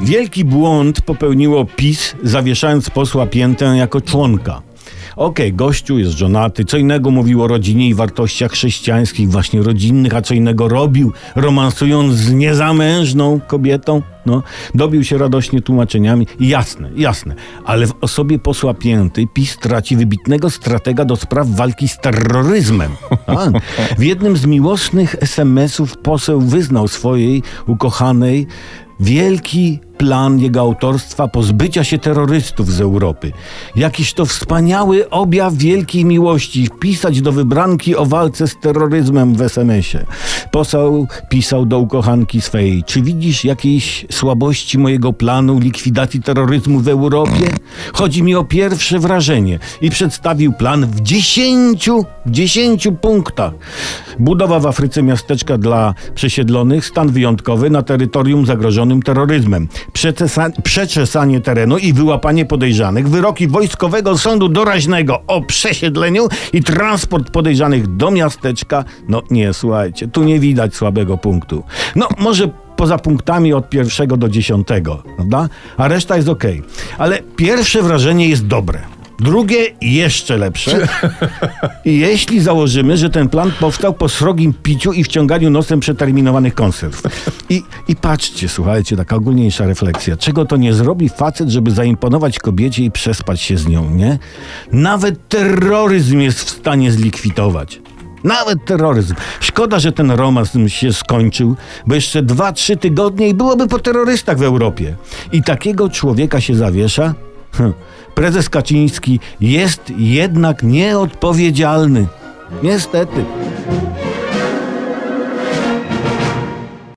Wielki błąd popełniło PiS, zawieszając posła Piętę jako członka. Okej, gościu jest żonaty, co innego mówił o rodzinie i wartościach chrześcijańskich, właśnie rodzinnych, a co innego robił, romansując z niezamężną kobietą. No, dobił się radośnie tłumaczeniami. Jasne, jasne, ale w osobie posła Pięty PiS traci wybitnego stratega do spraw walki z terroryzmem. A, w jednym z miłosnych SMS-ów poseł wyznał swojej ukochanej wielki plan jego autorstwa pozbycia się terrorystów z Europy. Jakiś to wspaniały objaw wielkiej miłości wpisać do wybranki o walce z terroryzmem w SMS-ie. Poseł pisał do ukochanki swej, czy widzisz jakieś słabości mojego planu likwidacji terroryzmu w Europie? Chodzi mi o pierwsze wrażenie i przedstawił plan w dziesięciu, dziesięciu punktach. Budowa w Afryce miasteczka dla przesiedlonych, stan wyjątkowy na terytorium zagrożonym terroryzmem przeczesa- przeczesanie terenu i wyłapanie podejrzanych, wyroki wojskowego sądu doraźnego o przesiedleniu i transport podejrzanych do miasteczka. No nie, słuchajcie, tu nie widać słabego punktu. No może poza punktami od pierwszego do dziesiątego, prawda? A reszta jest ok. Ale pierwsze wrażenie jest dobre. Drugie jeszcze lepsze. Jeśli założymy, że ten plan powstał po srogim piciu i wciąganiu nosem przeterminowanych konserw. I, I patrzcie, słuchajcie, taka ogólniejsza refleksja. Czego to nie zrobi facet, żeby zaimponować kobiecie i przespać się z nią, nie? Nawet terroryzm jest w stanie zlikwidować. Nawet terroryzm. Szkoda, że ten romans się skończył, bo jeszcze dwa, trzy tygodnie i byłoby po terrorystach w Europie. I takiego człowieka się zawiesza? Hm. Prezes Kaczyński jest jednak nieodpowiedzialny. Niestety.